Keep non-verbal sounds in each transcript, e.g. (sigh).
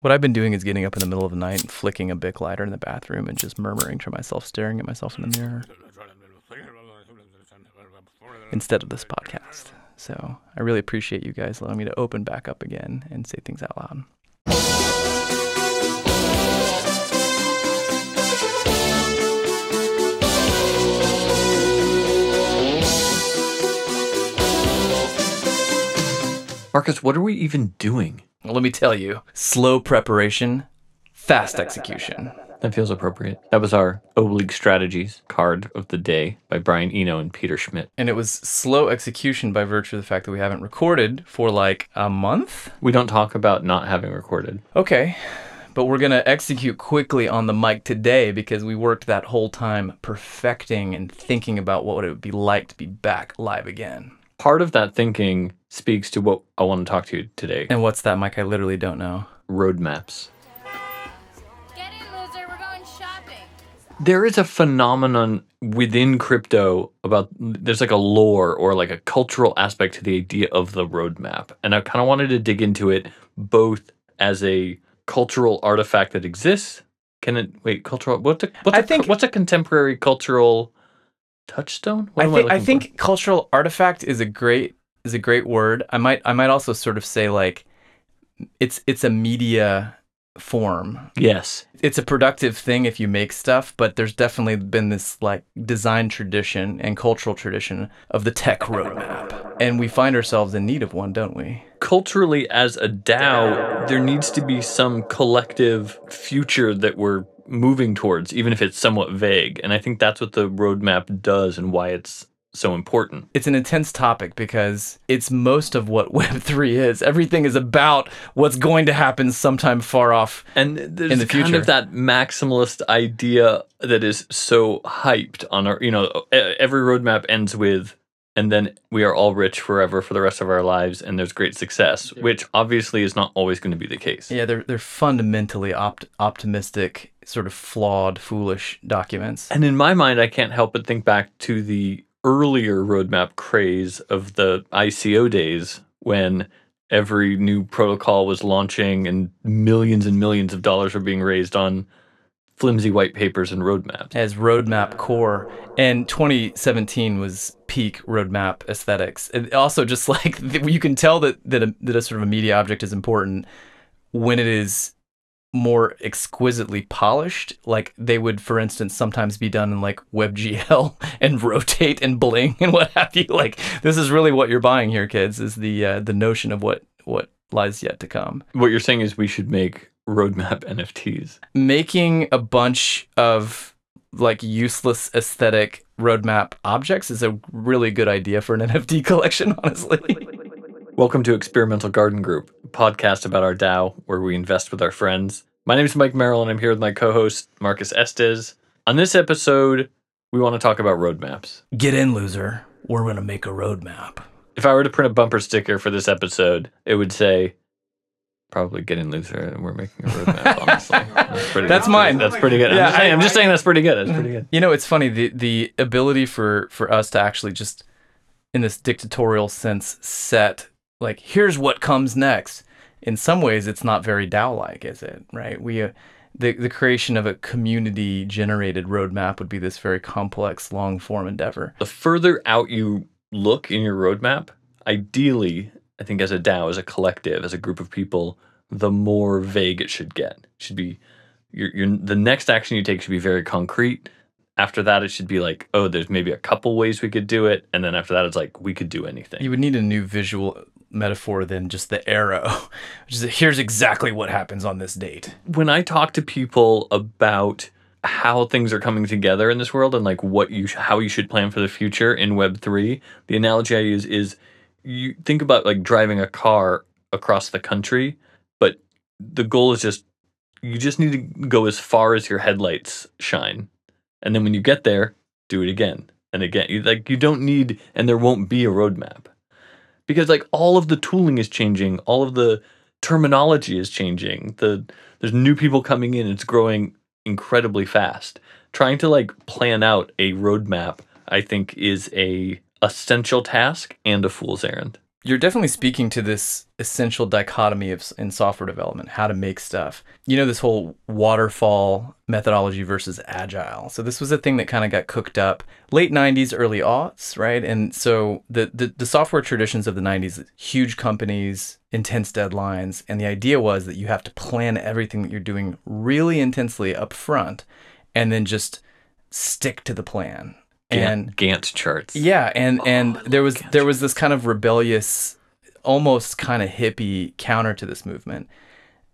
What I've been doing is getting up in the middle of the night and flicking a Bic lighter in the bathroom and just murmuring to myself, staring at myself in the mirror instead of this podcast. So I really appreciate you guys allowing me to open back up again and say things out loud. Marcus, what are we even doing? Let me tell you slow preparation, fast execution. That feels appropriate. That was our Oblique Strategies card of the day by Brian Eno and Peter Schmidt. And it was slow execution by virtue of the fact that we haven't recorded for like a month. We don't talk about not having recorded. Okay. But we're going to execute quickly on the mic today because we worked that whole time perfecting and thinking about what it would be like to be back live again. Part of that thinking speaks to what I want to talk to you today And what's that, Mike? I literally don't know. roadmaps. Get in, loser. We're going shopping. There is a phenomenon within crypto about there's like a lore or like a cultural aspect to the idea of the roadmap. And I kind of wanted to dig into it both as a cultural artifact that exists. Can it wait, cultural what's a what's I a think- what's a contemporary cultural touchstone? What I am think I looking think for? cultural artifact is a great is a great word. I might I might also sort of say like it's it's a media form. yes. It's a productive thing if you make stuff, but there's definitely been this like design tradition and cultural tradition of the tech roadmap. And we find ourselves in need of one, don't we? culturally as a DAO, there needs to be some collective future that we're moving towards, even if it's somewhat vague. And I think that's what the roadmap does and why it's so important. It's an intense topic because it's most of what (laughs) Web3 is. Everything is about what's going to happen sometime far off. And there's In the kind future. of that maximalist idea that is so hyped on our, you know, every roadmap ends with, and then we are all rich forever for the rest of our lives, and there's great success, which obviously is not always going to be the case. Yeah, they're they're fundamentally opt- optimistic, sort of flawed, foolish documents. And in my mind, I can't help but think back to the earlier roadmap craze of the ICO days when every new protocol was launching and millions and millions of dollars were being raised on flimsy white papers and roadmaps. as roadmap core. And 2017 was peak roadmap aesthetics. And also just (laughs) like you can tell that that a, that a sort of a media object is important when it is more exquisitely polished. Like they would for instance sometimes be done in like webgl (laughs) and rotate and bling and what have you. Like this is really what you're buying here kids is the uh, the notion of what what lies yet to come. What you're saying is we should make roadmap (laughs) NFTs. making a bunch of like useless aesthetic roadmap objects is a really good idea for an (laughs) NFT collection, honestly. Welcome to Experimental Garden Group, a podcast about our DAO where we invest with our friends. My name is Mike Merrill and I'm here with my co-host Marcus Estes. On this episode, we want to talk about roadmaps. Get in, loser. We're gonna make a roadmap. If I were to print a bumper sticker for this episode, it would say, "Probably getting in loser," and we're making a roadmap. honestly, (laughs) that's pretty. That's pretty- mine. That's pretty good. I'm, Yeah, just saying, I- I'm just saying that's pretty good. That's pretty good. You know, it's funny the the ability for for us to actually just in this dictatorial sense set like here's what comes next. In some ways, it's not very DAO-like, is it? Right? We uh, the the creation of a community generated roadmap would be this very complex, long form endeavor. The further out you look in your roadmap, ideally, I think as a DAO, as a collective, as a group of people, the more vague it should get. It should be your, your the next action you take should be very concrete. After that, it should be like, oh, there's maybe a couple ways we could do it, and then after that, it's like we could do anything. You would need a new visual metaphor than just the arrow, (laughs) which is here's exactly what happens on this date. when I talk to people about how things are coming together in this world and like what you sh- how you should plan for the future in web 3 the analogy i use is you think about like driving a car across the country but the goal is just you just need to go as far as your headlights shine. And then when you get there do it again and again. You, like you don't need and there won't be a roadmap because like all of the tooling is changing all of the terminology is changing the there's new people coming in it's growing incredibly fast. Trying to like plan out a roadmap i think is a essential task and a fool's errand you're definitely speaking to this essential dichotomy of in software development, how to make stuff. You know, this whole waterfall methodology versus agile. So this was a thing that kind of got cooked up late 90s, early aughts, right? And so the, the the software traditions of the 90s, huge companies, intense deadlines, and the idea was that you have to plan everything that you're doing really intensely up front and then just stick to the plan. And Gantt, Gantt charts. yeah, and and there was Gantt there was this kind of rebellious, almost kind of hippie counter to this movement.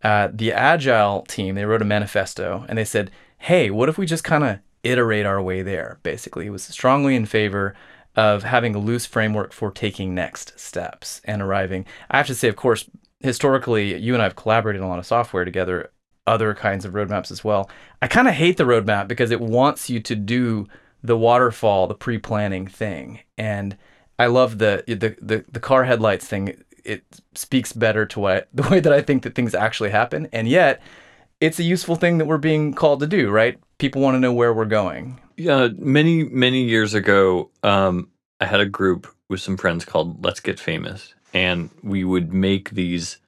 Uh, the Agile team they wrote a manifesto and they said, "Hey, what if we just kind of iterate our way there?" Basically, it was strongly in favor of having a loose framework for taking next steps and arriving. I have to say, of course, historically, you and I have collaborated on a lot of software together, other kinds of roadmaps as well. I kind of hate the roadmap because it wants you to do the waterfall, the pre-planning thing, and I love the the the, the car headlights thing. It speaks better to what (laughs) the way that I think that things actually happen, and yet it's a useful thing that we're being called to do. Right? People want to know where we're going. Yeah, many many years ago, um, I had a group with some friends called Let's Get Famous, and we would make these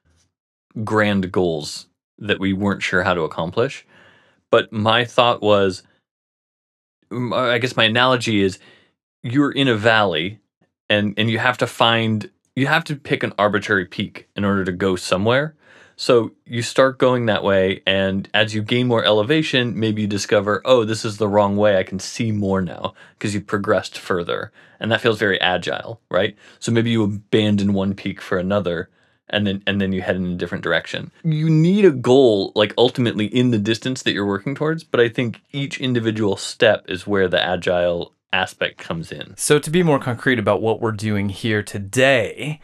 grand goals that we weren't sure how to accomplish. But my thought was, Uh, I guess my analogy is, you're in a valley, and and you have to find you have to pick an arbitrary peak in order to go somewhere. So you start going that way, and as you gain more elevation, maybe you discover, oh, this is the wrong way. I can see more now because you progressed further, and that feels very agile, right? So maybe you abandon one peak for another, and then and then you head in a different direction. You need a goal, like ultimately in the distance that you're working towards, but I think each individual step is where the agile aspect comes in. So, to be more concrete about what we're doing here today,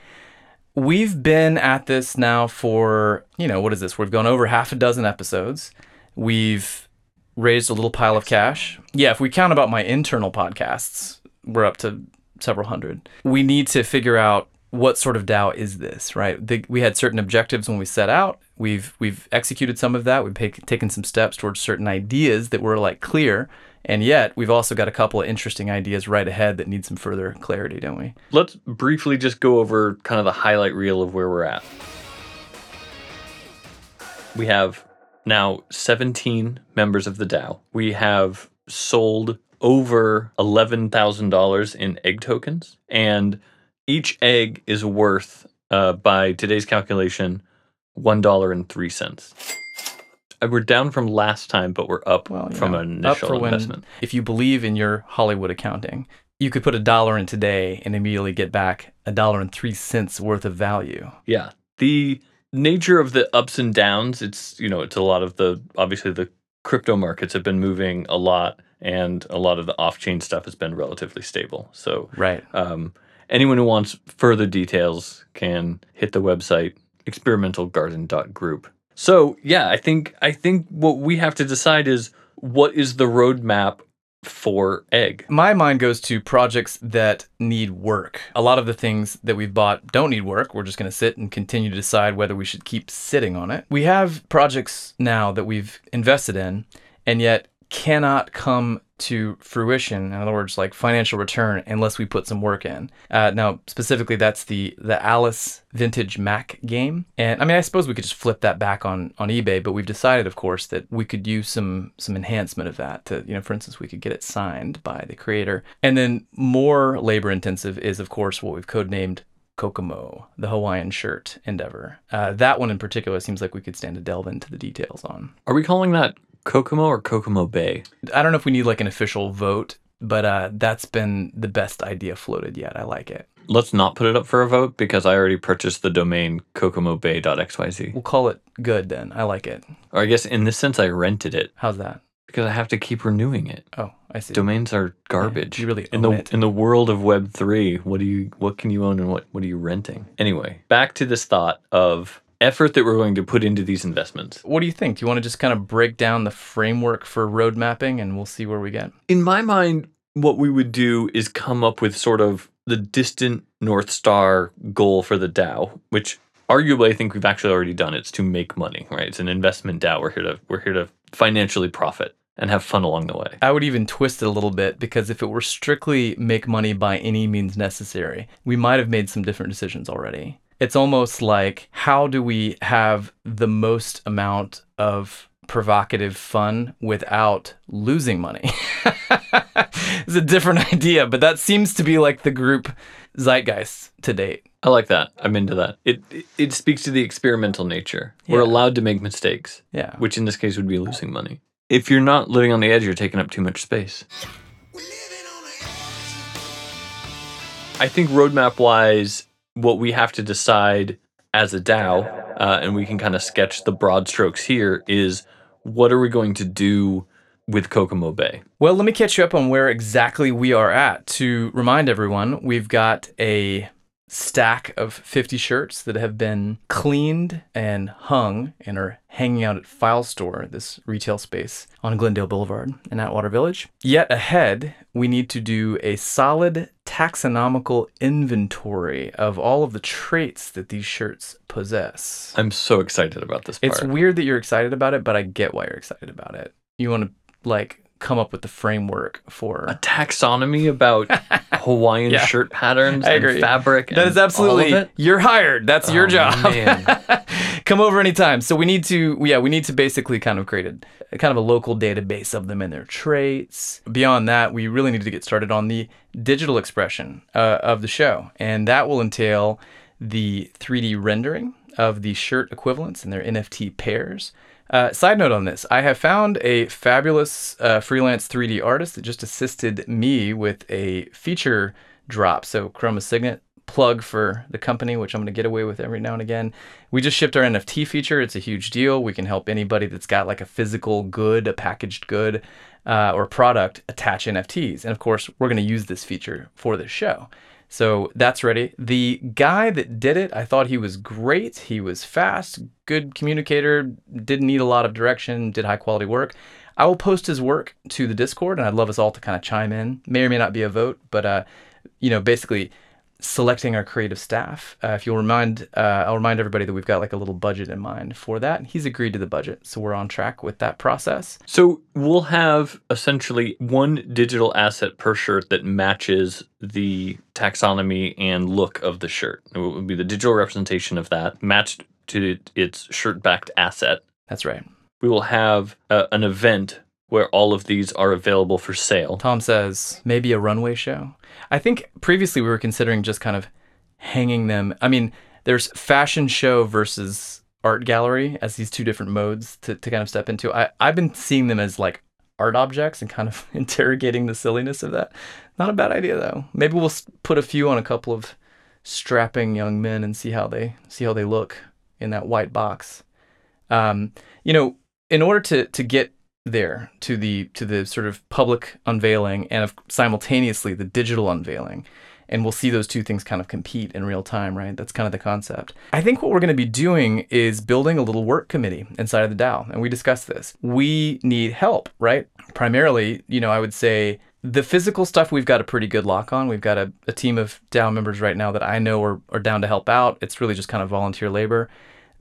we've been at this now for, you know, what is this? We've gone over half a dozen episodes. We've raised a little pile of cash. Yeah, if we count about my internal podcasts, we're up to several hundred. We need to figure out what sort of DAO is this, right? The, we had certain objectives when we set out. We've we've executed some of that. We've take, taken some steps towards certain ideas that were like clear, and yet we've also got a couple of interesting ideas right ahead that need some further clarity, don't we? Let's briefly just go over kind of the highlight reel of where we're at. We have now 17 members of the DAO. We have sold over $11,000 in egg tokens, and each egg is worth, uh, by today's calculation, $1.03. Uh, We're down from last time, but we're up Well, from know, an initial for when- investment. if you believe in your Hollywood accounting, you could put a dollar in today and immediately get back a dollar and three cents worth of value. Yeah. The nature of the ups and downs, it's, you know, it's a lot of the, obviously, the crypto markets have been moving a lot and a lot of the off chain stuff has been relatively stable. So, Right. um, anyone who wants further details can hit the website experimentalgarden.group. So, yeah, I think I think what we have to decide is what is the roadmap for egg? My mind goes to projects that need work. A lot of the things that we've bought don't need work. We're just going to sit and continue to decide whether we should keep sitting on it. We have projects now that we've invested in and yet cannot come to fruition. In other words, like financial return unless we put some work in. Uh, now, specifically, that's the the Alice Vintage Mac game. And I mean, I suppose we could just flip that back on on eBay, but we've decided, of course, that we could use some some enhancement of that. To you know, for instance, we could get it signed by the creator. And then more labor intensive is, of course, what we've codenamed Kokomo, the Hawaiian shirt endeavor. Uh, that one in particular seems like we could stand to delve into the details on. Are we calling that Kokomo or Kokomo Bay? I don't know if we need like an official vote, but uh, that's been the best idea floated yet. I like it. Let's not put it up for a vote because I already purchased the domain kokomobay.xyz. We'll call it good then. I like it. Or I guess in this sense, I rented it How's that? because I have to keep renewing it. Oh, I see. Domains are garbage. you really in own the it. in the world of Web three. What do you what can you own and what what are you renting? Anyway, back to this thought of effort that we're going to put into these investments. What do you think? Do you want to just kind of break down the framework for road mapping and we'll see where we get? In my mind, what we would do is come up with sort of the distant North Star goal for the DAO, which arguably I think we've actually already done. It's to make money, right? It's an investment DAO. We're here to we're here to financially profit. and have fun along the way. I would even twist it a little bit because if it were strictly make money by any means necessary, we might have made some different decisions already. It's almost like how do we have the most amount of provocative fun without losing money? (laughs) it's a different (laughs) idea, but that seems to be like the group zeitgeist to date. I like that. I'm into that. It it, it speaks to the experimental nature. We're allowed to make mistakes, Yeah. which in this case would be losing money. If you're not living on the edge, you're taking up too much space. I think roadmap wise, what we have to decide as a DAO, uh, and we can kind of sketch the broad strokes here, is what are we going to do with Kokomo Bay? Well, let me catch you up on where exactly we are at. To remind everyone, we've got a stack of 50 shirts that have been cleaned and hung and are hanging out at File Store, this retail space on Glendale Boulevard in Atwater Village. Yet ahead, we need to do a solid taxonomical inventory of all of the traits that these shirts possess. I'm so excited about this part. It's weird that you're excited about it, but I get why you're excited about it. You want to like come up with the framework for a taxonomy about (laughs) Hawaiian Yeah. shirt patterns and fabric. That and is absolutely all of it? you're hired. That's your Oh, job. man. (laughs) Come over anytime. So we need to yeah, we need to basically kind of create a kind of a local database of them and their traits. Beyond that, we really need to get started on the digital expression uh, of the show. And that will entail the 3D rendering of the shirt equivalents and their NFT pairs. Uh, side note on this, I have found a fabulous uh, freelance 3D artist that just assisted me with a feature drop. So Chroma Signet plug for the company, which I'm going to get away with every now and again. We just shipped our NFT feature. It's a huge deal. We can help anybody that's got like a physical good, a packaged good, uh, or product attach NFTs. And of course, we're going to use this feature for this show. So that's ready. The guy that did it, I thought he was great. He was fast, good communicator, didn't need a lot of direction, did high quality work. I will post his work to the Discord, and I'd love us all to kind of chime in. May or may not be a vote, but uh, you know, basically selecting our creative staff. Uh, if you'll remind, uh, I'll remind everybody that we've got like a little budget in mind for that. He's agreed to the budget, so we're on track with that process. So we'll have essentially one digital asset per shirt that matches the taxonomy and look of the shirt. It will be the digital representation of that matched to its shirt-backed asset. That's right. We will have uh, an event where all of these are available for sale. Tom says maybe a runway show. I think previously we were considering just kind of hanging them. I mean, there's fashion show versus art gallery as these two different modes to, to kind of step into. I, I've been seeing them as like art objects and kind of (laughs) interrogating the silliness of that. Not a bad idea though. Maybe we'll put a few on a couple of strapping young men and see how they see how they look in that white box. Um, you know, in order to to get there to the to the sort of public unveiling and of simultaneously the digital unveiling. And we'll see those two things kind of compete in real time right? That's kind of the concept. I think what we're going to be doing is building a little work committee inside of the dao and we discussed this. We need help right? Primarily you know i would say the physical stuff we've got a pretty good lock on. We've got a, a team of dao members right now that i know are, are down to help out. It's really just kind of volunteer labor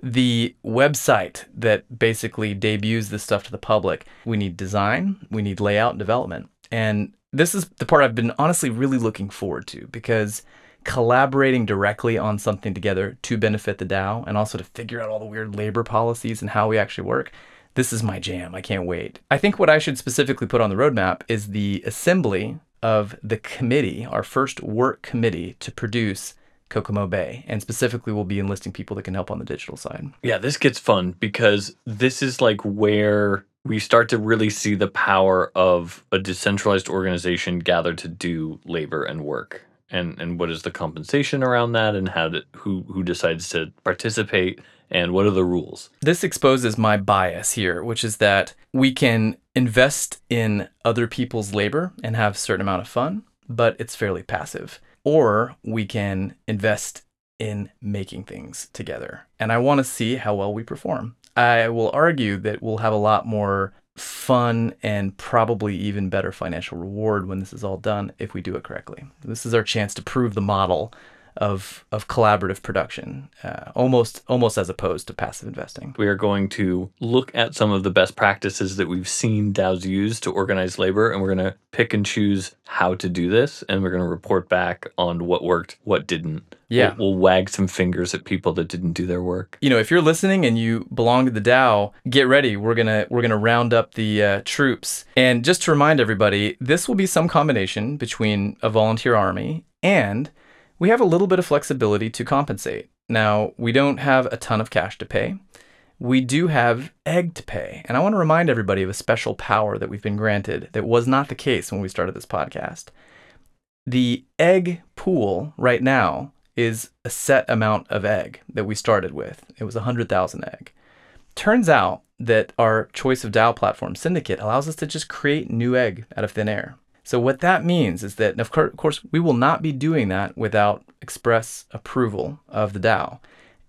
the website that basically debuts this stuff to the public. We need design, we need layout and development. And this is the part I've been honestly really looking forward to because collaborating directly on something together to benefit the DAO and also to figure out all the weird labor policies and how we actually work. This is my jam. I can't wait. I think what I should specifically put on the roadmap is the assembly of the committee, our first work committee to produce Kokomo Bay. And specifically, we'll be enlisting people that can help on the digital side. Yeah, this gets fun because this is like where we start to really see the power of a decentralized organization gathered to do labor and work. And and what is the compensation around that and how to, who who decides to participate and what are the rules? This exposes my bias here, which is that we can invest in other people's labor and have a certain amount of fun, but it's fairly passive. Or we can invest in making things together. And I want to see how well we perform. I will argue that we'll have a lot more fun and probably even better financial reward when this is all done if we do it correctly. This is our chance to prove the model of of collaborative production, uh, almost almost as opposed to passive investing. We are going to look at some of the best practices that we've seen DAOs use to organize labor, and we're going to pick and choose how to do this, and we're going to report back on what worked, what didn't. Yeah. We'll, we'll wag some fingers at people that didn't do their work. you know, if you're listening and you belong to the DAO, get ready. We're gonna we're gonna round up the uh, troops. And just to remind everybody, this will be some combination between a volunteer army and we have a little bit of flexibility to compensate. Now, we don't have a ton of cash to pay. We do have egg to pay. And I want to remind everybody of a special power that we've been granted that was not the case when we started this podcast. The egg pool right now is a set amount of egg that we started with. It was 100,000 egg. Turns out that our choice of DAO platform syndicate allows us to just create new egg out of thin air. So what that means is that, of course, we will not be doing that without express approval of the DAO.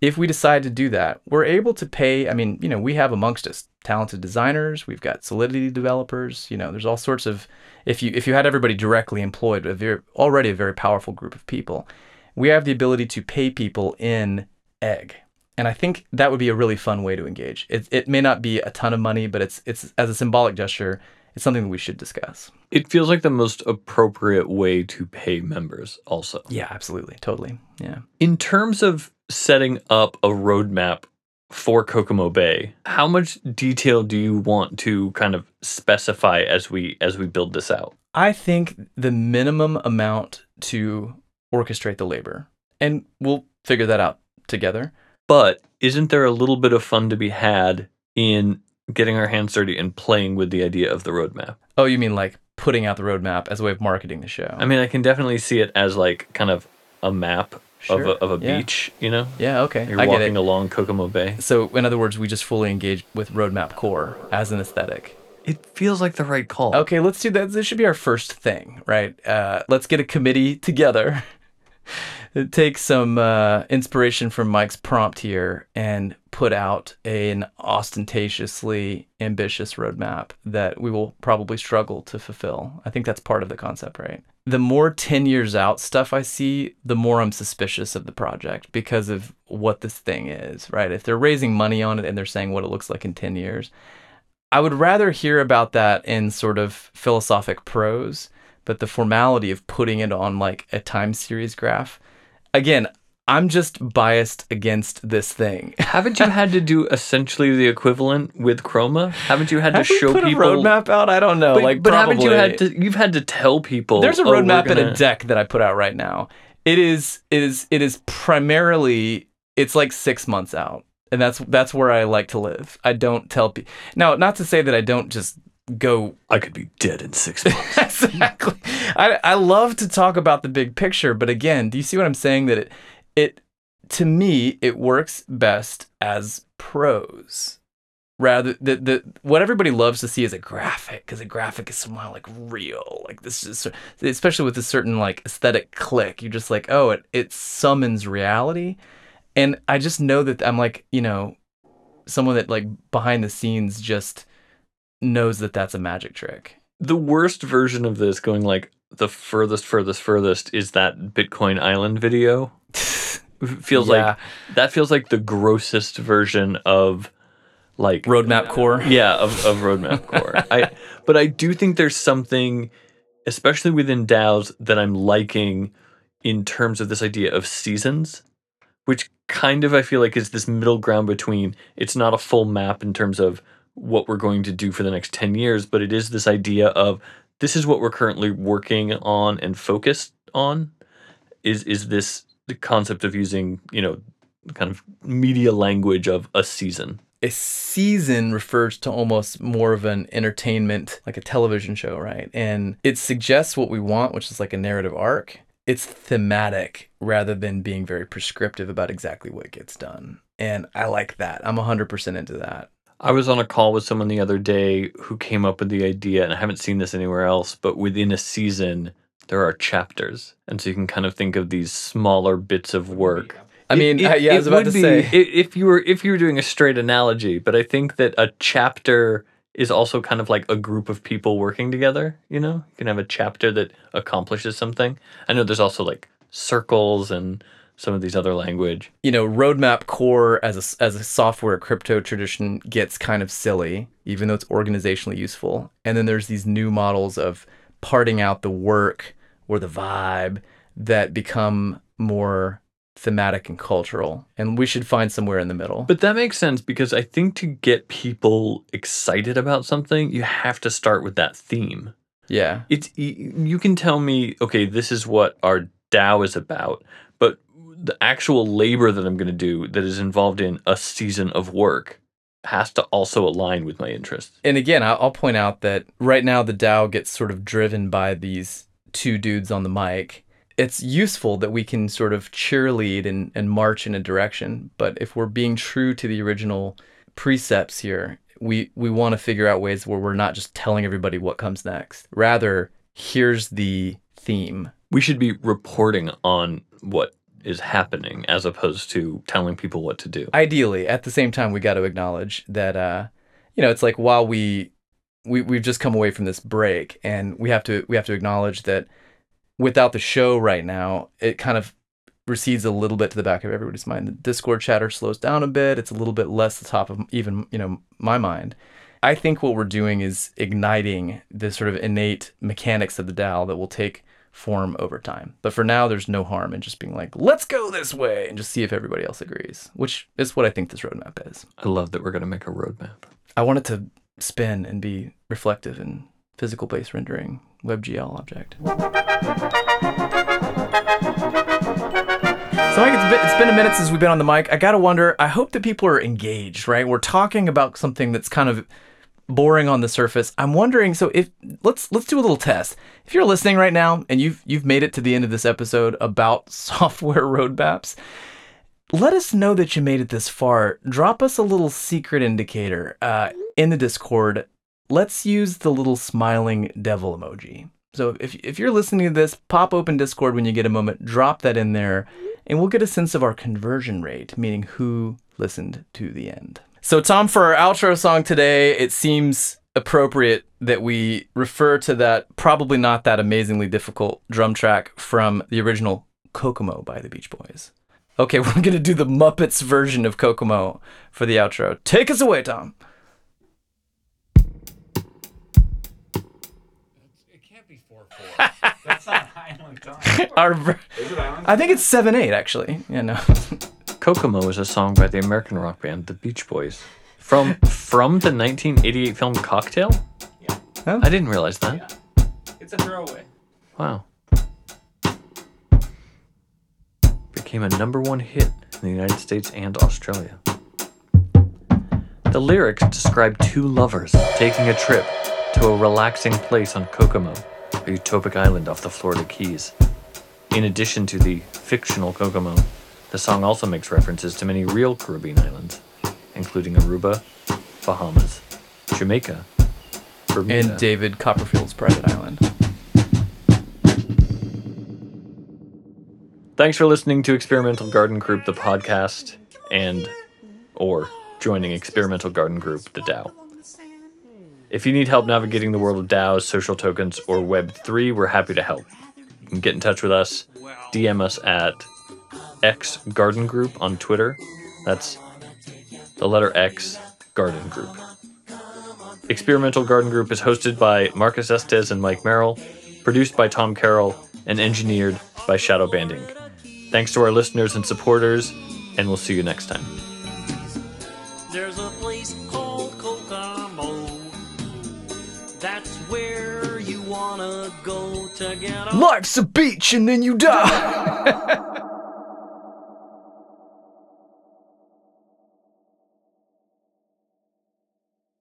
If we decide to do that, we're able to pay. I mean, you know, we have amongst us talented designers. We've got Solidity developers. You know, there's all sorts of. If you if you had everybody directly employed, a very, already a very powerful group of people, we have the ability to pay people in egg. And I think that would be a really fun way to engage. It, it may not be a ton of money, but it's it's as a symbolic gesture, it's something that we should discuss. It feels like the most appropriate way to pay members, also. Yeah, absolutely, totally. Yeah. In terms of setting up a roadmap for Kokomo Bay, how much detail do you want to kind of specify as we as we build this out? I think the minimum amount to orchestrate the labor, and we'll figure that out together. But isn't there a little bit of fun to be had in getting our hands dirty and playing with the idea of the roadmap? Oh, you mean like putting out the roadmap as a way of marketing the show? I mean, I can definitely see it as like kind of a map Sure, of a, of a yeah. beach, you know? yeah, okay, You're I get walking along Kokomo Bay. So, in other words, we just fully engage with roadmap core as an aesthetic. It feels like the right call. Okay, let's do that. This should be our first thing, right? Uh, let's get a committee together. (laughs) Take some uh, inspiration from Mike's prompt here and put out an ostentatiously ambitious roadmap that we will probably struggle to fulfill. I think that's part of the concept, right? The more 10 years out stuff I see, the more I'm suspicious of the project because of what this thing is, right? If they're raising money on it and they're saying what it looks like in 10 years, I would rather hear about that in sort of philosophic prose, but the formality of putting it on like a time series graph. Again, I'm just biased against this thing. (laughs) Haven't you had to do essentially the equivalent with Chroma? Haven't you had to Have we show put people a roadmap out? I don't know. But, like, but haven't you had to? You've had to tell people. There's a "Oh, roadmap and gonna-" a deck that I put out right now. It is it is it is primarily it's like six months out, and that's that's where I like to live. I don't tell people now. Not to say that I don't just go I could be dead in six (laughs) months. exactly. I, I love to talk about the big picture, but again, do you see what I'm saying? That it it to me it works best as prose. Rather the the what everybody loves to see is a graphic because a graphic is somehow like real. Like this is especially with a certain like aesthetic click. You're just like, oh, it it summons reality. And I just know that I'm like, you know, someone that like behind the scenes just knows that that's a magic trick. the worst version of this, going like the furthest, furthest, furthest, is that Bitcoin Island video. (laughs) feels Yeah. like that feels like the grossest version of like roadmap core. yeah of, of roadmap (laughs) core i but i do think there's something especially within daos that i'm liking in terms of this idea of seasons which kind of i feel like is this middle ground between it's not a full map in terms of what we're going to do for the next 10 years but it is this idea of this is what we're currently working on and focused on is is this the concept of using you know kind of media language of a season A season refers to almost more of an entertainment, like a television show, right? And it suggests what we want, which is like a narrative arc. It's thematic rather than being very prescriptive about exactly what gets done. And I like that. I'm 100% into that. I was on a call with someone the other day who came up with the idea, and I haven't seen this anywhere else, but within a season, there are chapters. And so you can kind of think of these smaller bits of work. I mean, I- yeah, I was about would to say. if you were if you were doing a straight analogy, but I think that a chapter is also kind of like a group of people working together, you know? You can have a chapter that accomplishes something. I know there's also like circles and some of these other language. you know, Roadmap Core as a, as a software crypto tradition gets kind of silly, even though it's organizationally useful. And then there's these new models of parting out the work or the vibe that become more thematic and cultural. And we should find somewhere in the middle. But that makes sense because I think to get people excited about something, you have to start with that theme. yeah. It's you can tell me, okay, this is what our DAO is about, the actual labor that I'm going to do that is involved in a season of work has to also align with my interests. And again, I'll point out that right now the DAO gets sort of driven by these two dudes on the mic. It's useful that we can sort of cheerlead and, and march in a direction, but if we're being true to the original precepts here, we, we want to figure out ways where we're not just telling everybody what comes next. Rather, here's the theme. We should be reporting on what is happening as opposed to telling people what to do. Ideally, at the same time, we got to acknowledge that, uh, you know, it's like while we we we've just come away from this break, and we have to we have to acknowledge that without the show right now, it kind of recedes a little bit to the back of everybody's mind. The Discord chatter slows down a bit. It's a little bit less the top of even you know my mind. I think what we're doing is igniting the sort of innate mechanics of the DAO that will take form over time. But for now, there's no harm in just being like, let's go this way and just see if everybody else agrees, which is what I think this roadmap is. I love that we're going to make a roadmap. I want it to spin and be reflective in physical base rendering WebGL object. So Mike, it's been, it's been a minute since we've been on the mic. I gotta wonder. I hope that people are engaged, right? We're talking about something that's kind of boring on the surface. I'm wondering. So if let's let's do a little test. If you're listening right now and you've you've made it to the end of this episode about (laughs) software roadmaps, let us know that you made it this far. Drop us a little secret indicator uh, in the Discord. Let's use the little smiling devil emoji. So if, if you're listening to this, pop open Discord when you get a moment, drop that in there, and we'll get a sense of our conversion rate, meaning who listened to the end. So, Tom, for our outro song today, it seems appropriate that we refer to that probably not that amazingly difficult drum track from the original Kokomo by the Beach Boys. Okay, (laughs) we're going to do the Muppets version of Kokomo for the outro. Take us away, Tom. It can't be 4 4. (laughs) That's not Highland time. (laughs) Our, ver- Is it Island? I think it's 7 8, actually. Yeah, no. Kokomo is a song by the American rock band The Beach Boys. From from the 1988 film Cocktail? Yeah. I didn't realize that. It's a throwaway. Wow. Became a number one hit in the United States and Australia. The lyrics describe two lovers taking a trip to a relaxing place on Kokomo, a utopic island off the Florida Keys. In addition to the fictional Kokomo, the song also makes references to many real Caribbean islands, including Aruba, Bahamas, Jamaica, Bermuda, And David Copperfield's Private Island. Thanks for listening to Experimental Garden Group, the podcast, and or joining Experimental Garden Group, the DAO. If you need help navigating the world of DAOs, social tokens, or Web3, we're happy to help. You can get in touch with us, DM us at X Garden Group on Twitter. That's the letter X Garden Group. Experimental Garden Group is hosted by Marcus Estes and Mike Merrill, produced by Tom Carroll, and engineered by Shadow Banding. Thanks to our listeners and supporters, and we'll see you next time. There's a place called Kokomo. That's where you wanna go to get a Life's a beach and then you die. (laughs) (laughs)